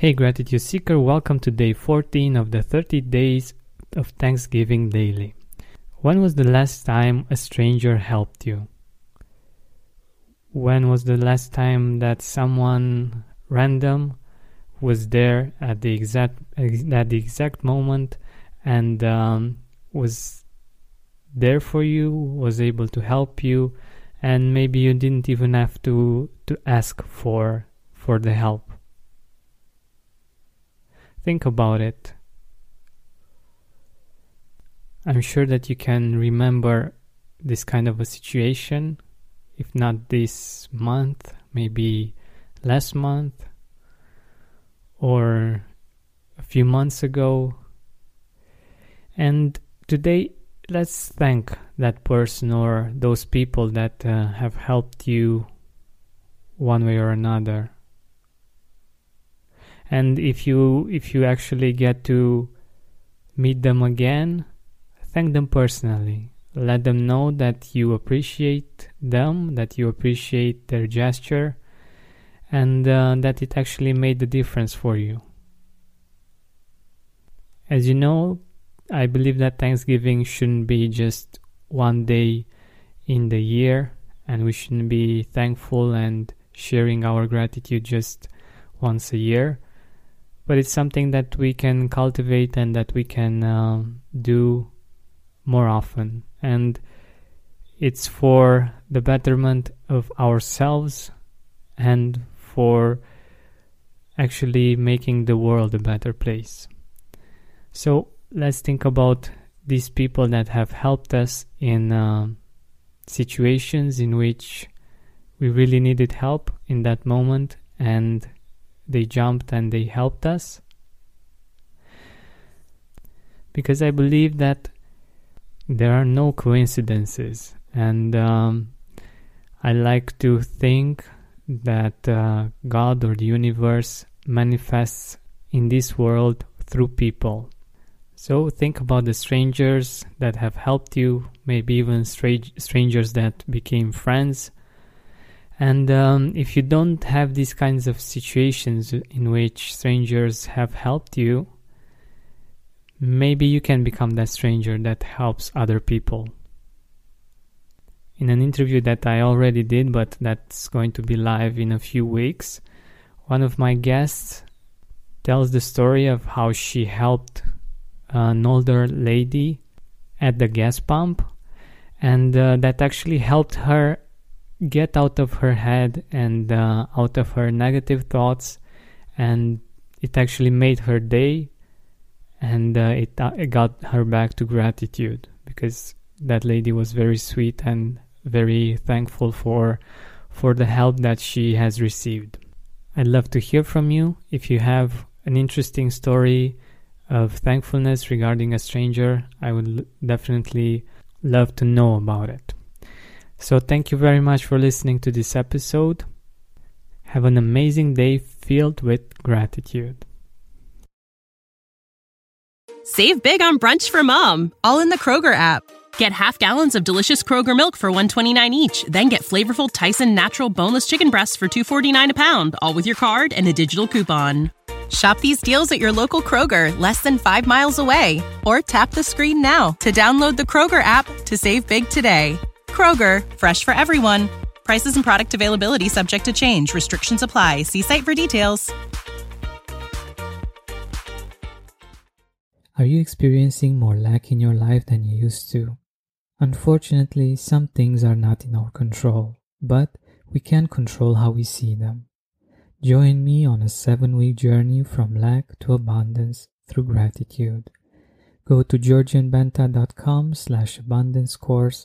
Hey, Gratitude Seeker, welcome to day 14 of the 30 days of Thanksgiving Daily. When was the last time a stranger helped you? When was the last time that someone random was there at the exact at the exact moment and um, was there for you, was able to help you, and maybe you didn't even have to to ask for for the help. Think about it. I'm sure that you can remember this kind of a situation, if not this month, maybe last month or a few months ago. And today, let's thank that person or those people that uh, have helped you one way or another. And if you if you actually get to meet them again, thank them personally. Let them know that you appreciate them, that you appreciate their gesture, and uh, that it actually made the difference for you. As you know, I believe that Thanksgiving shouldn't be just one day in the year, and we shouldn't be thankful and sharing our gratitude just once a year. But it's something that we can cultivate and that we can uh, do more often. And it's for the betterment of ourselves and for actually making the world a better place. So let's think about these people that have helped us in uh, situations in which we really needed help in that moment and they jumped and they helped us. Because I believe that there are no coincidences, and um, I like to think that uh, God or the universe manifests in this world through people. So think about the strangers that have helped you, maybe even strangers that became friends. And um, if you don't have these kinds of situations in which strangers have helped you, maybe you can become that stranger that helps other people. In an interview that I already did, but that's going to be live in a few weeks, one of my guests tells the story of how she helped an older lady at the gas pump, and uh, that actually helped her get out of her head and uh, out of her negative thoughts, and it actually made her day, and uh, it, uh, it got her back to gratitude because that lady was very sweet and very thankful for for the help that she has received. I'd love to hear from you if you have an interesting story of thankfulness regarding a stranger. I would definitely love to know about it. So, thank you very much for listening to this episode. Have an amazing day filled with gratitude. Save big on brunch for mom, all in the Kroger app. Get half gallons of delicious Kroger milk for 129 each, then get flavorful Tyson natural boneless chicken breasts for 249 a pound, all with your card and a digital coupon. Shop these deals at your local Kroger, less than 5 miles away, or tap the screen now to download the Kroger app to save big today. Kroger, fresh for everyone. Prices and product availability subject to change. Restrictions apply. See site for details. Are you experiencing more lack in your life than you used to? Unfortunately, some things are not in our control, but we can control how we see them. Join me on a seven week journey from lack to abundance through gratitude. Go to georgianbenta.com slash abundance course.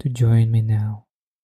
to join me now.